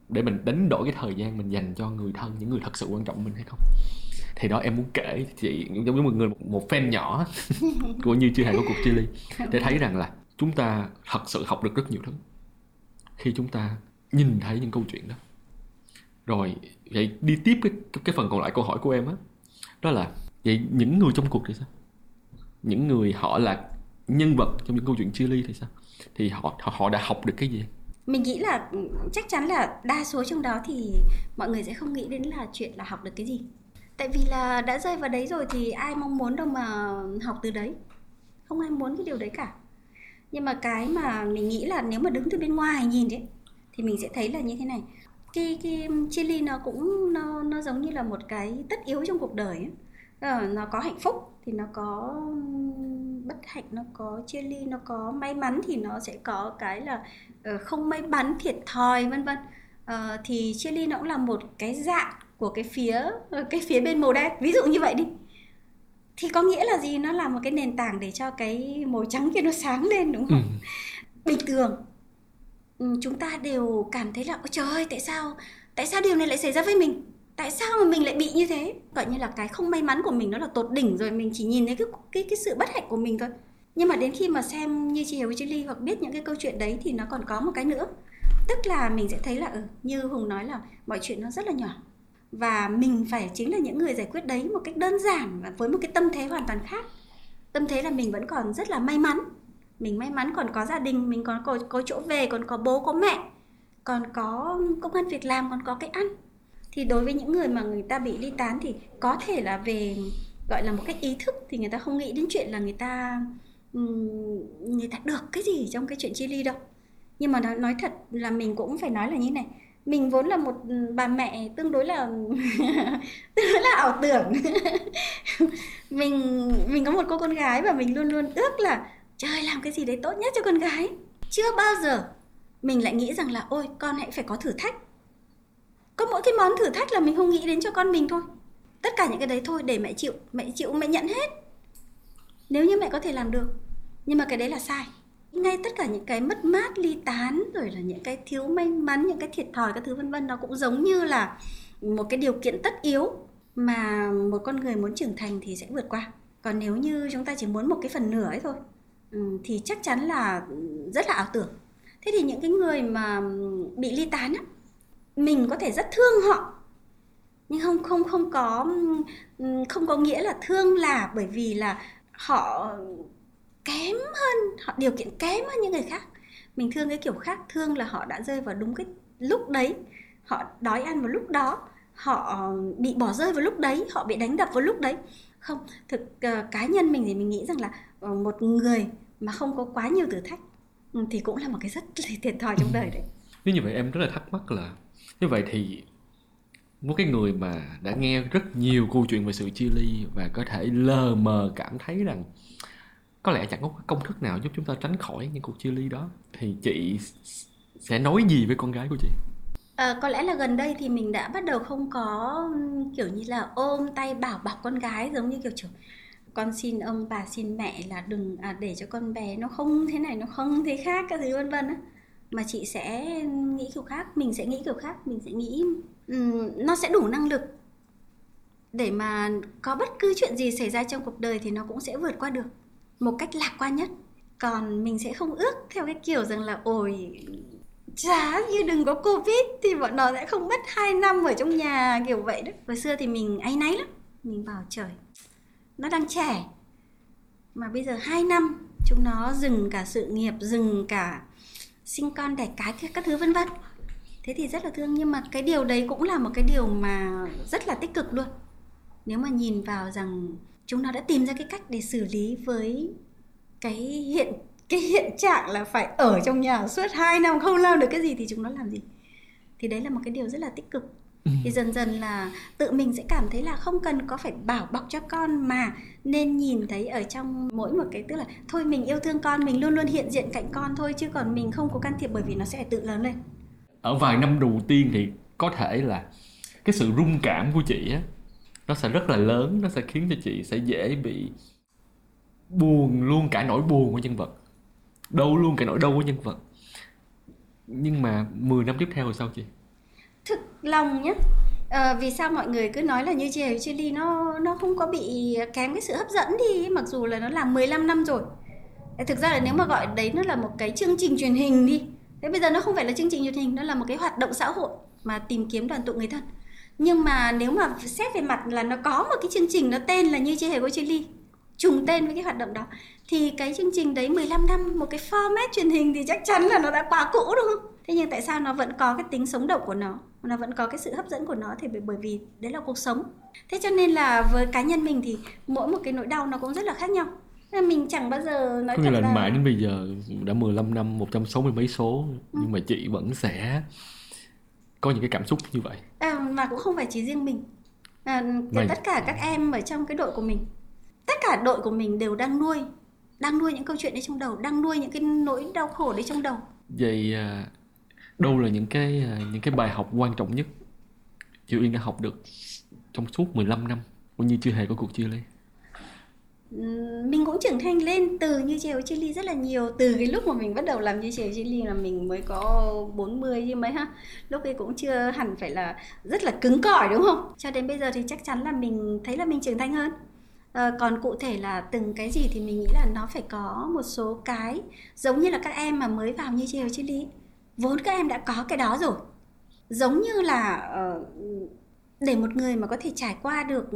để mình đánh đổi cái thời gian mình dành cho người thân, những người thật sự quan trọng mình hay không? Thì đó em muốn kể chị giống như một người một fan nhỏ <laughs> của như chưa hề có cuộc chia ly để thấy rằng là chúng ta thật sự học được rất nhiều thứ khi chúng ta nhìn thấy những câu chuyện đó. Rồi vậy đi tiếp cái cái phần còn lại câu hỏi của em á đó, đó là vậy những người trong cuộc thì sao? Những người họ là nhân vật trong những câu chuyện chia ly thì sao? Thì họ họ đã học được cái gì? Mình nghĩ là chắc chắn là đa số trong đó thì mọi người sẽ không nghĩ đến là chuyện là học được cái gì tại vì là đã rơi vào đấy rồi thì ai mong muốn đâu mà học từ đấy. Không ai muốn cái điều đấy cả. Nhưng mà cái mà mình nghĩ là nếu mà đứng từ bên ngoài nhìn đấy thì mình sẽ thấy là như thế này. Cái cái chili nó cũng nó nó giống như là một cái tất yếu trong cuộc đời ấy. Ờ, nó có hạnh phúc thì nó có bất hạnh nó có chia ly nó có may mắn thì nó sẽ có cái là ờ, không may mắn thiệt thòi vân vân. Ờ, thì chia ly nó cũng là một cái dạng của cái phía cái phía bên màu đen. Ví dụ như vậy đi. Thì có nghĩa là gì? Nó là một cái nền tảng để cho cái màu trắng kia nó sáng lên đúng không? Ừ. bình thường ừ, chúng ta đều cảm thấy là ôi trời ơi tại sao tại sao điều này lại xảy ra với mình? Tại sao mà mình lại bị như thế? Gọi như là cái không may mắn của mình nó là tột đỉnh rồi mình chỉ nhìn thấy cái cái cái sự bất hạnh của mình thôi. Nhưng mà đến khi mà xem như chị hiểu chị ly hoặc biết những cái câu chuyện đấy thì nó còn có một cái nữa. Tức là mình sẽ thấy là ừ, như hùng nói là mọi chuyện nó rất là nhỏ và mình phải chính là những người giải quyết đấy một cách đơn giản và với một cái tâm thế hoàn toàn khác. Tâm thế là mình vẫn còn rất là may mắn. Mình may mắn còn có gia đình mình còn có, có chỗ về còn có bố có mẹ còn có công an việc làm còn có cái ăn. Thì đối với những người mà người ta bị ly tán thì có thể là về gọi là một cách ý thức thì người ta không nghĩ đến chuyện là người ta người ta được cái gì trong cái chuyện chia ly đâu. Nhưng mà nói thật là mình cũng phải nói là như này mình vốn là một ừ, bà mẹ tương đối là <laughs> tương đối là ảo tưởng. <laughs> Mình mình có một cô con gái và mình luôn luôn ước là trời, làm cái gì đấy tốt nhất cho con gái. Chưa bao giờ mình lại nghĩ rằng là, ôi, con hãy phải có thử thách. Có mỗi cái món thử thách là mình không nghĩ đến cho con mình thôi. Tất cả những cái đấy thôi để mẹ chịu mẹ chịu, mẹ nhận hết. Nếu như mẹ có thể làm được, nhưng mà cái đấy là sai ngay tất cả những cái mất mát, ly tán, rồi là những cái thiếu may mắn, những cái thiệt thòi các thứ vân vân, nó cũng giống như là một cái điều kiện tất yếu mà một con người muốn trưởng thành thì sẽ vượt qua. Còn nếu như chúng ta chỉ muốn một cái phần nửa ấy thôi ừ, thì chắc chắn là rất là ảo tưởng. Thế thì những cái người mà bị ly tán á, mình có thể rất thương họ, nhưng không không không có ừ, không có nghĩa là thương là bởi vì là họ kém hơn họ điều kiện kém hơn những người khác. Mình thương cái kiểu khác thương là họ đã rơi vào đúng cái lúc đấy. Họ đói ăn vào lúc đó họ ờ, bị bỏ rơi vào lúc đấy họ bị đánh đập vào lúc đấy. Không thực uh, cá nhân mình thì mình nghĩ rằng là uh, một người mà không có quá nhiều thử thách ừ, thì cũng là một cái rất là <laughs> thiệt thòi trong đời đấy. Nếu như vậy em rất là thắc mắc là như vậy thì một cái người mà đã nghe rất nhiều câu chuyện về sự chia ly và có thể lờ mờ cảm thấy rằng có lẽ chẳng có công thức nào giúp chúng ta tránh khỏi những cuộc chia ly đó. Thì chị sẽ nói gì với con gái của chị? À, có lẽ là gần đây thì mình đã bắt đầu không có kiểu như là ôm tay bảo bọc con gái giống như kiểu trưởng con xin ông bà xin mẹ là đừng à, để cho con bé nó không thế này nó không thế khác các thứ vân vân á. Mà chị sẽ nghĩ kiểu khác mình sẽ nghĩ kiểu khác mình sẽ nghĩ um, nó sẽ đủ năng lực để mà có bất cứ chuyện gì xảy ra trong cuộc đời thì nó cũng sẽ vượt qua được một cách lạc quan nhất. Còn mình sẽ không ước theo cái kiểu rằng là, ôi, chả như đừng có covid thì bọn nó sẽ không mất 2 năm ở trong nhà, kiểu vậy đó. Hồi xưa thì mình áy náy lắm. Mình bảo, trời, nó đang trẻ, mà bây giờ 2 năm, chúng nó dừng cả sự nghiệp, dừng cả sinh con, đẻ cái, các thứ, vân vân. Thế thì rất là thương, nhưng mà cái điều đấy cũng là một cái điều mà rất là tích cực luôn. Nếu mà nhìn vào rằng chúng nó đã tìm ra cái cách để xử lý với cái hiện cái hiện trạng là phải ở trong nhà suốt 2 năm không làm được cái gì thì chúng nó làm gì? Thì đấy là một cái điều rất là tích cực. Ừ. thì dần dần là tự mình sẽ cảm thấy là không cần có phải bảo bọc cho con mà nên nhìn thấy ở trong mỗi một cái tức là thôi mình yêu thương con mình luôn luôn hiện diện cạnh con thôi chứ còn mình không có can thiệp bởi vì nó sẽ tự lớn lên. Ở vài năm đầu tiên thì có thể là cái sự rung cảm của chị á nó sẽ rất là lớn nó sẽ khiến cho chị sẽ dễ bị buồn luôn cả nỗi buồn của nhân vật. Đau luôn cả nỗi đau của nhân vật. Nhưng mà 10 năm tiếp theo rồi sao chị? Thực lòng nhé à, ờ, vì sao mọi người cứ nói là như chị Chili nó nó không có bị kém cái sự hấp dẫn đi mặc dù là nó làm 15 năm rồi. Thực ra là nếu mà gọi đấy nó là một cái chương trình truyền hình đi. Thế bây giờ nó không phải là chương trình truyền hình nó là một cái hoạt động xã hội mà tìm kiếm đoàn tụ người thân nhưng mà nếu mà xét về mặt là nó có một cái chương trình nó tên là như chia hề của Chili trùng tên với cái hoạt động đó thì cái chương trình đấy 15 năm một cái format truyền hình thì chắc chắn là nó đã quá cũ đúng không? Thế nhưng tại sao nó vẫn có cái tính sống động của nó nó vẫn có cái sự hấp dẫn của nó? Thì bởi vì đấy là cuộc sống. Thế cho nên là với cá nhân mình thì mỗi một cái nỗi đau nó cũng rất là khác nhau. Mình chẳng bao giờ nói Có nghĩa là, là mãi đến bây giờ đã 15 năm 160 mấy số ừ. nhưng mà chị vẫn sẽ có những cái cảm xúc như vậy? À, mà cũng không phải chỉ riêng mình. À, tất cả các em ở trong cái đội của mình. Tất cả đội của mình đều đang nuôi đang nuôi những câu chuyện đấy trong đầu đang nuôi những cái nỗi đau khổ đấy trong đầu. Vậy à, đâu là những cái à, những cái bài học quan trọng nhất chị Uyên đã học được trong suốt 15 năm? Cũng như chưa hề có cuộc chia ly mình cũng trưởng thành lên từ như chiều chili rất là nhiều. Từ cái lúc mà mình bắt đầu làm như chiều chili là mình mới có 40 gì mấy ha. Lúc ấy cũng chưa hẳn phải là rất là cứng cỏi đúng không? Cho đến bây giờ thì chắc chắn là mình thấy là mình trưởng thành hơn. À, còn cụ thể là từng cái gì thì mình nghĩ là nó phải có một số cái giống như là các em mà mới vào như chiều chili vốn các em đã có cái đó rồi. Giống như là uh, để một người mà có thể trải qua được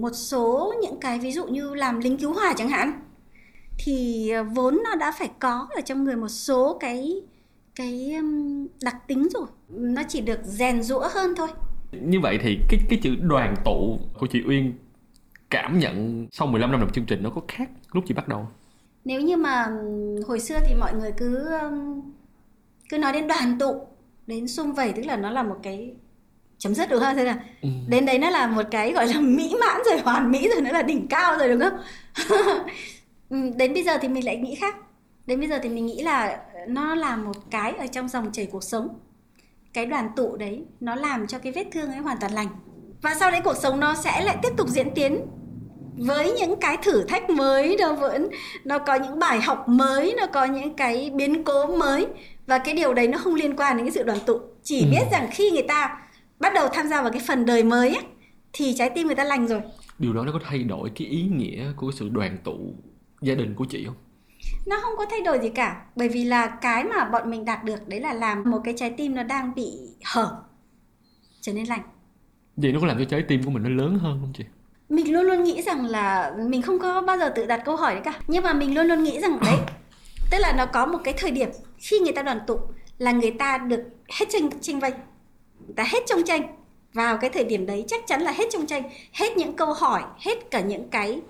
một số những cái ví dụ như làm lính cứu hỏa chẳng hạn thì ờ, vốn nó đã phải có ở trong người một số cái cái đặc tính rồi. Nó chỉ được rèn rũa hơn thôi. Như vậy thì cái cái chữ đoàn tụ của chị Uyên cảm nhận sau 15 năm làm chương trình nó có khác lúc chị bắt đầu nếu như mà hồi xưa thì mọi người cứ cứ nói đến đoàn tụ đến xung vầy tức là nó là một cái chấm dứt được không? Thế là ừ. đến đấy nó là một cái gọi là mỹ mãn rồi hoàn mỹ rồi nó là đỉnh cao rồi đúng không? <laughs> Ừ, đến bây giờ thì mình lại nghĩ khác. Đến bây giờ thì mình nghĩ là nó là một cái ở trong dòng chảy cuộc sống. Cái đoàn tụ đấy nó làm cho cái vết thương ấy hoàn toàn lành. Và sau đấy cuộc sống nó sẽ lại tiếp tục diễn tiến với những cái thử thách mới nó vẫn nó có những bài học mới nó có những cái biến cố mới. Và cái điều đấy nó không liên quan đến cái sự đoàn tụ. Chỉ ừ. biết rằng khi người ta bắt đầu tham gia vào cái phần đời mới ấy, thì trái tim người ta lành rồi. Điều đó nó có thay đổi cái ý nghĩa của sự đoàn tụ gia đình của chị không? Nó không có thay đổi gì cả bởi vì là cái mà bọn mình đạt được đấy là làm một cái trái tim nó đang bị hở trở nên lành. Vậy nó có làm cho trái tim của mình nó lớn hơn không chị? Mình luôn luôn nghĩ rằng là mình không có bao giờ tự đặt câu hỏi đấy cả nhưng mà mình luôn luôn nghĩ rằng đấy tức là nó có một cái thời điểm khi người ta đoàn tụ là người ta được hết tranh tranh người ta hết trong tranh. Vào cái thời điểm đấy chắc chắn là hết trong tranh. Hết những câu hỏi hết cả những cái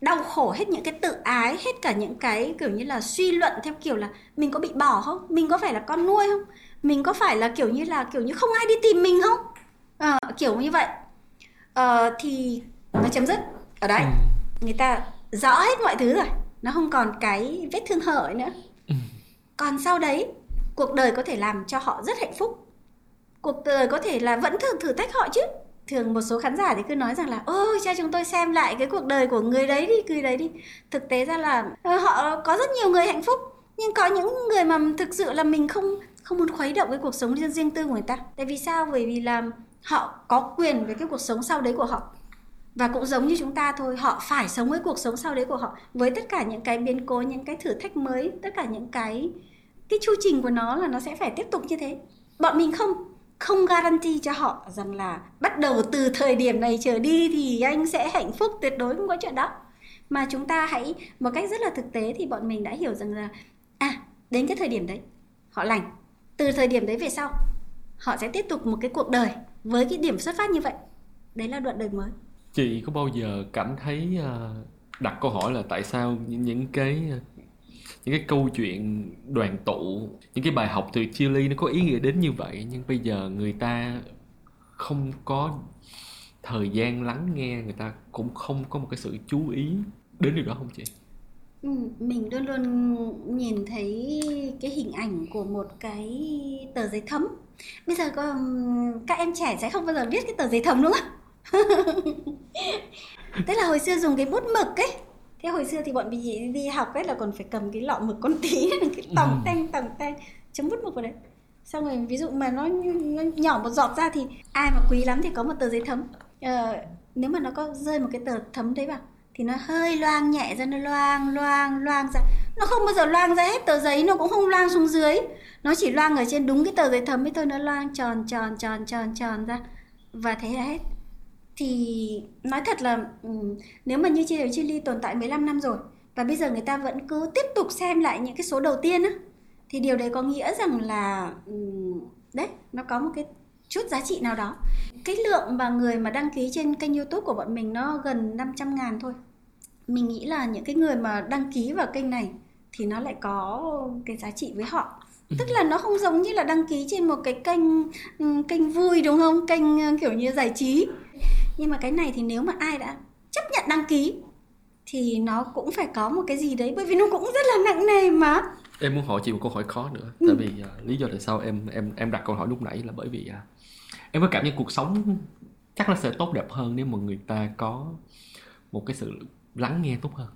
đau khổ hết những cái tự ái hết cả những cái kiểu như là suy luận theo kiểu là mình có bị bỏ không? Mình có phải là con nuôi không? Mình có phải là kiểu như là kiểu như không ai đi tìm mình không? À, kiểu như vậy. À, thì nó chấm dứt. Ở đấy ừ. người ta rõ hết mọi thứ rồi. Nó không còn cái vết thương hở nữa. Ừ. còn sau đấy cuộc đời có thể làm cho họ rất hạnh phúc cuộc đời có thể là vẫn thường thử thách họ chứ. Thường một số khán giả thì cứ nói rằng là, ôi cha chúng tôi xem lại cái cuộc đời của người đấy đi, người đấy đi. Thực tế ra là ờ, họ có rất nhiều người hạnh phúc, nhưng có những người mà thực sự là mình không không muốn khuấy động cái cuộc sống riêng tư của người ta. Tại vì sao? Bởi vì là họ có quyền với cái cuộc sống sau đấy của họ. Và cũng giống như chúng ta thôi, họ phải sống với cuộc sống sau đấy của họ. Với tất cả những cái biến cố, những cái thử thách mới, tất cả những cái cái chu trình của nó là nó sẽ phải tiếp tục như thế. Bọn mình không không guarantee cho họ rằng là bắt đầu từ thời điểm này trở đi thì anh sẽ hạnh phúc tuyệt đối, không có chuyện đó. Mà chúng ta hãy, một cách rất là thực tế thì bọn mình đã hiểu rằng là à đến cái thời điểm đấy, họ lành. Từ thời điểm đấy về sau, họ sẽ tiếp tục một cái cuộc đời với cái điểm xuất phát như vậy. Đấy là đoạn đời mới. Chị có bao giờ cảm thấy à, đặt câu hỏi là tại sao những cái những cái câu chuyện đoàn tụ, những cái bài học từ chia ly nó có ý nghĩa đến như vậy, nhưng bây giờ người ta không có thời gian lắng nghe, người ta cũng không có một cái sự chú ý đến điều đó không chị? Ừ, mình luôn luôn nhìn thấy cái hình ảnh của một cái tờ giấy thấm. Bây giờ có các em trẻ sẽ không bao giờ viết cái tờ giấy thấm, đúng không? <laughs> Tức là hồi xưa dùng cái bút mực ấy thế hồi xưa thì bọn mình đi học ấy là còn phải cầm cái lọ mực con tí <laughs> cái tòng ừ. tanh tòng tanh chấm bút mực vào đấy. Xong rồi ví dụ mà nó, nó nhỏ một giọt ra thì ai mà quý lắm thì có một tờ giấy thấm. Ờ, nếu mà nó có rơi một cái tờ thấm đấy vào thì nó hơi loang nhẹ ra nó loang loang loang ra. Nó không bao giờ loang ra hết tờ giấy nó cũng không loang xuống dưới. Nó chỉ loang ở trên đúng cái tờ giấy thấm ấy thôi nó loang tròn tròn tròn tròn tròn ra. Và thế là hết thì nói thật là ừ, nếu mà như chia Chili tồn tại 15 năm rồi và bây giờ người ta vẫn cứ tiếp tục xem lại những cái số đầu tiên á thì điều đấy có nghĩa rằng là ừ, đấy nó có một cái chút giá trị nào đó. Cái lượng mà người mà đăng ký trên kênh youtube của bọn mình nó gần 500 ngàn thôi. Mình nghĩ là những cái người mà đăng ký vào kênh này thì nó lại có cái giá trị với họ. Ừ. tức là nó không giống như là đăng ký trên một cái kênh kênh vui đúng không? Kênh kiểu như giải trí nhưng mà cái này thì nếu mà ai đã chấp nhận đăng ký thì nó cũng phải có một cái gì đấy bởi vì nó cũng rất là nặng nề mà. Em muốn hỏi chị một câu hỏi khó nữa ừ. tại vì uh, lý do tại sao em em em đặt câu hỏi lúc nãy là bởi vì uh, em có cảm giác cuộc sống chắc là sẽ tốt đẹp hơn nếu mà người ta có một cái sự lắng nghe tốt hơn.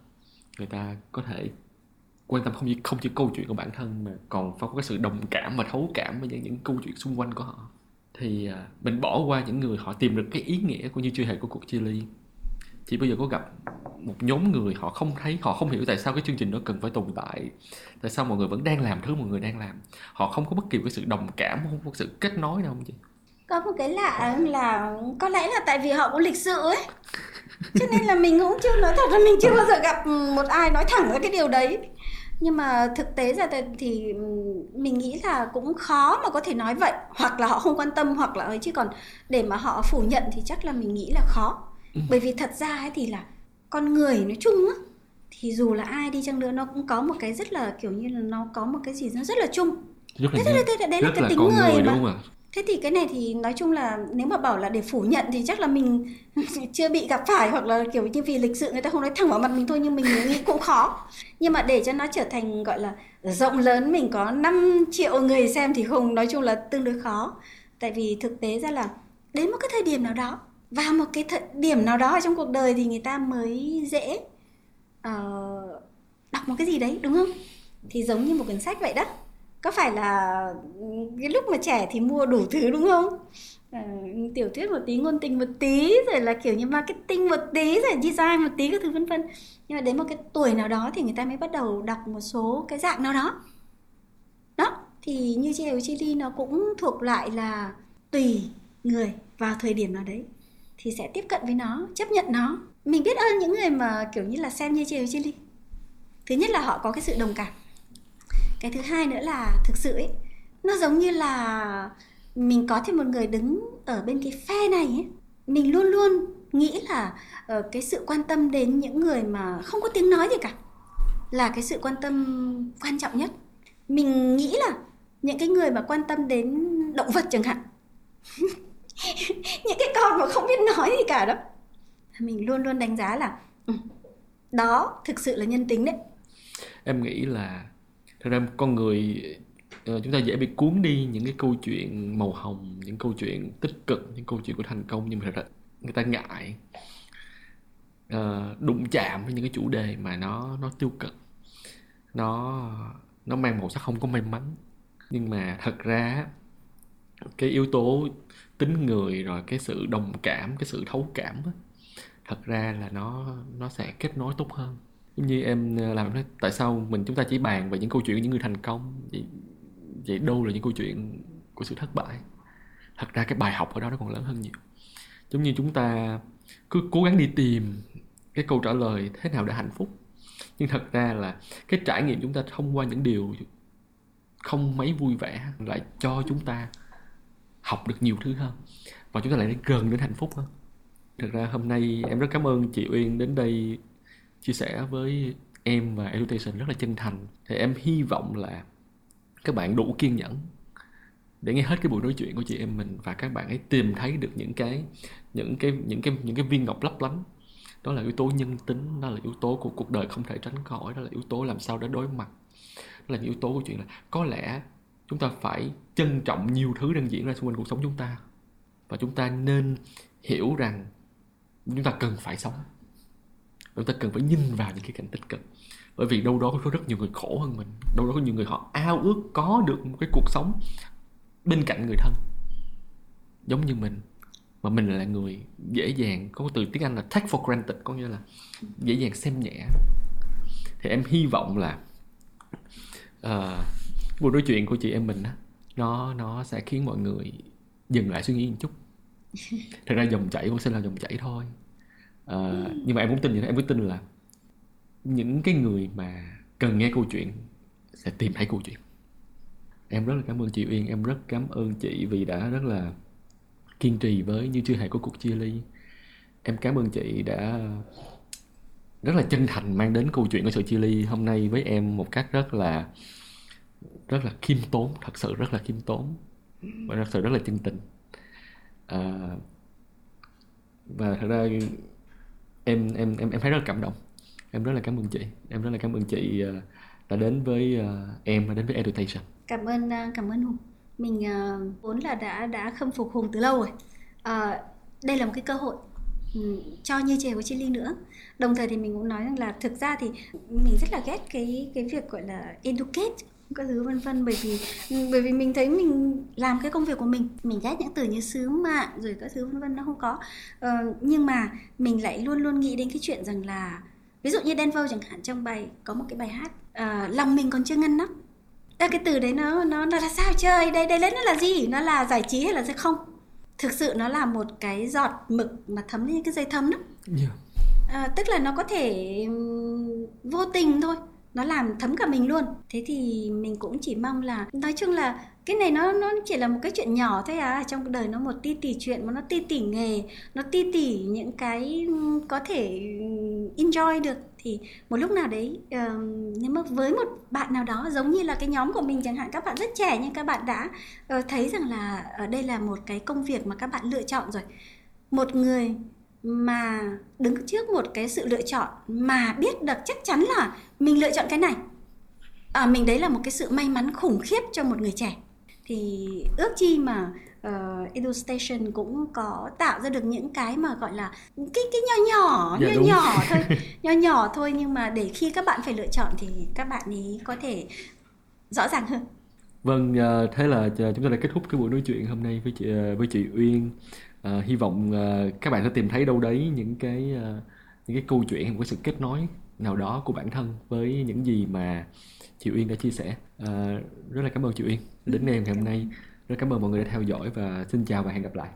Người ta có thể quan tâm không chỉ không chỉ câu chuyện của bản thân mà còn phải có cái sự đồng cảm và thấu cảm với những, những câu chuyện xung quanh của họ thì à, mình bỏ qua những người họ tìm được cái ý nghĩa của như chưa hề của cuộc chia ly. Chỉ bây giờ có gặp một nhóm người họ không thấy, họ không hiểu tại sao cái chương trình đó cần phải tồn tại tại sao mọi người vẫn đang làm thứ mọi người đang làm. Họ không có bất kỳ cái sự đồng cảm, không có sự kết nối nào không chị? Có một cái lạ là có lẽ là tại vì họ có lịch sự ấy. Cho nên là mình cũng chưa nói thật là mình chưa bao giờ gặp một ai nói thẳng với cái điều đấy nhưng mà thực tế ra thì mình nghĩ là cũng khó mà có thể nói vậy. Hoặc là họ không quan tâm hoặc là ấy chứ còn để mà họ phủ nhận thì chắc là mình nghĩ là khó. Ừ. bởi vì thật ra ấy thì là con người nói chung á thì dù là ai đi chăng nữa nó cũng có một cái rất là kiểu như là nó có một cái gì nó rất là chung. Rất là thế, thế, thế, thế, đấy là cái tính người, người mà. đúng không ạ? Thế thì cái này thì nói chung là nếu mà bảo là để phủ nhận thì chắc là mình <laughs> chưa bị gặp phải hoặc là kiểu như vì lịch sự người ta không nói thẳng vào mặt mình thôi nhưng mình nghĩ cũng khó. Nhưng mà để cho nó trở thành gọi là rộng lớn mình có 5 triệu người xem thì không nói chung là tương đối khó. Tại vì thực tế ra là đến một cái thời điểm nào đó và một cái thời điểm nào đó trong cuộc đời thì người ta mới dễ uh, đọc một cái gì đấy đúng không? Thì giống như một cuốn sách vậy đó có phải là cái lúc mà trẻ thì mua đủ thứ đúng không? À, tiểu thuyết một tí ngôn tình một tí rồi là kiểu như marketing một tí rồi design một tí các thứ vân vân. Nhưng mà đến một cái tuổi nào đó thì người ta mới bắt đầu đọc một số cái dạng nào đó. Đó thì như chị Hều Chili nó cũng thuộc lại là tùy người vào thời điểm nào đấy thì sẽ tiếp cận với nó chấp nhận nó. Mình biết ơn những người mà kiểu như là xem như chị Hều Chili thứ nhất là họ có cái sự đồng cảm cái thứ hai nữa là thực sự ấy nó giống như là mình có thêm một người đứng ở bên cái phe này ấy. Mình luôn luôn nghĩ là uh, cái sự quan tâm đến những người mà không có tiếng nói gì cả là cái sự quan tâm quan trọng nhất. Mình nghĩ là những cái người mà quan tâm đến động vật chẳng hạn <laughs> những cái con mà không biết nói gì cả đó mình luôn luôn đánh giá là ừ, đó thực sự là nhân tính đấy. Em nghĩ là thật ra con người ờ, chúng ta dễ bị cuốn đi những cái câu chuyện màu hồng những câu chuyện tích cực những câu chuyện của thành công nhưng mà thật ra người ta ngại uh, đụng chạm với những cái chủ đề mà nó nó tiêu cực. Nó nó mang màu sắc không có may mắn. Nhưng mà thật ra cái yếu tố tính người rồi cái sự đồng cảm cái sự thấu cảm đó, thật ra là nó nó sẽ kết nối tốt hơn giống như em ờ, làm đó tại sao mình chúng ta chỉ bàn về những câu chuyện của những người thành công? Vậy, vậy đâu là những câu chuyện của sự thất bại. Thật ra cái bài học ở đó nó còn lớn hơn nhiều. Giống như chúng ta cứ cố gắng đi tìm cái câu trả lời thế nào để hạnh phúc. Nhưng thật ra là cái trải nghiệm chúng ta thông qua những điều không mấy vui vẻ lại cho chúng ta học được nhiều thứ hơn. Và chúng ta lại gần đến hạnh phúc hơn. Thật ra hôm nay em rất cảm ơn chị uyên đến đây chia sẻ với em và education rất là chân thành. Thì em hy vọng là các bạn đủ kiên nhẫn để nghe hết cái buổi nói chuyện của chị em mình và các bạn ấy tìm thấy được những cái những cái những cái những cái viên ngọc lấp lánh. Đó là yếu tố nhân tính, đó là yếu tố của cuộc đời không thể tránh khỏi, đó là yếu tố làm sao để đối mặt. Đó là những yếu tố của chuyện là có lẽ chúng ta phải trân trọng nhiều thứ đang diễn ra xung quanh cuộc sống chúng ta và chúng ta nên hiểu rằng chúng ta cần phải sống chúng ta cần phải nhìn vào những cái cảnh tích cực. Bởi vì đâu đó có rất nhiều người khổ hơn mình. Đâu đó có nhiều người họ ao ước có được một cái cuộc sống bên cạnh người thân. Giống như mình. Mà mình là người dễ dàng có từ tiếng anh là take for granted có nghĩa là dễ dàng xem nhẹ. Thì em hy vọng là ờ, uh, cuộc nói chuyện của chị em mình á nó nó sẽ khiến mọi người dừng lại suy nghĩ một chút. Thật ra dòng chảy cũng sẽ là dòng chảy thôi uh, nhưng mà em cũng tin vậy đó em cũng tin là những cái người mà cần nghe câu chuyện sẽ tìm thấy câu chuyện. Em rất là cảm ơn chị Uyên em rất cảm ơn chị vì đã rất là kiên trì với như chưa hề có cuộc chia ly. Em cảm ơn chị đã rất là chân thành mang đến câu chuyện của sự chia ly hôm nay với em một cách rất là rất là khiêm tốn thật sự rất là khiêm tốn và thật sự rất là chân tình. À, và thật ra em em em em thấy rất là cảm động. Em rất là cảm ơn chị. Em rất là cảm ơn chị ờ, đã đến với ờ, em và đến với education. Cảm ơn ờ, cảm ơn hùng. Mình vốn là đã đã khâm phục hùng từ lâu rồi. À, đây là một cái cơ hội ừ, cho như chè của ly nữa. Đồng thời thì mình cũng nói rằng là thực ra thì mình rất là ghét cái cái việc gọi là educate các thứ vân vân. Bởi vì bởi vì mình thấy mình làm cái công việc của mình mình ghét những từ như sứ mạng rồi các thứ vân vân nó không có. Ờ, nhưng mà mình lại luôn luôn nghĩ đến cái chuyện rằng là ví dụ như Denver chẳng hạn trong bài có một cái bài hát uh, lòng mình còn chưa ngăn nắp à, cái từ đấy nó nó nó là sao chơi đây đây lấy nó là gì? Nó là giải trí hay là sẽ không? Thực sự nó là một cái giọt mực mà thấm lên cái dây thấm đó. Yeah. à, tức là nó có thể vô tình thôi nó làm thấm cả mình luôn. Thế thì mình cũng chỉ mong là nói chung là cái này nó nó chỉ là một cái chuyện nhỏ thôi à. Trong đời nó một ti tỉ chuyện mà nó ti tỉ nghề nó ti tỉ những cái có thể enjoy được thì một lúc nào đấy uh, nếu mà với một bạn nào đó giống như là cái nhóm của mình chẳng hạn các bạn rất trẻ nhưng các bạn đã uh, thấy rằng là ở đây là một cái công việc mà các bạn lựa chọn rồi. Một người mà đứng trước một cái sự lựa chọn mà biết được chắc chắn là mình lựa chọn cái này. À, mình đấy là một cái sự may mắn khủng khiếp cho một người trẻ. Thì ước chi mà uh, Edu Station cũng có tạo ra được những cái mà gọi là cái cái nhỏ nhỏ dạ, nhỏ nhỏ <laughs> thôi nhỏ nhỏ thôi nhưng mà để khi các bạn phải lựa chọn thì các bạn ấy có thể rõ ràng hơn. Vâng uh, thế là chúng ta đã kết thúc cái buổi nói chuyện hôm nay với chị với chị Uyên uh, hy vọng uh, các bạn sẽ tìm thấy đâu đấy những cái uh, những cái câu chuyện một cái sự kết nối nào đó của bản thân với những gì mà chị Uyên đã chia sẻ. Uh, rất là cảm ơn chị Uyên đến đây ngày hôm nay. Rất cảm ơn mọi người đã theo dõi và xin chào và hẹn gặp lại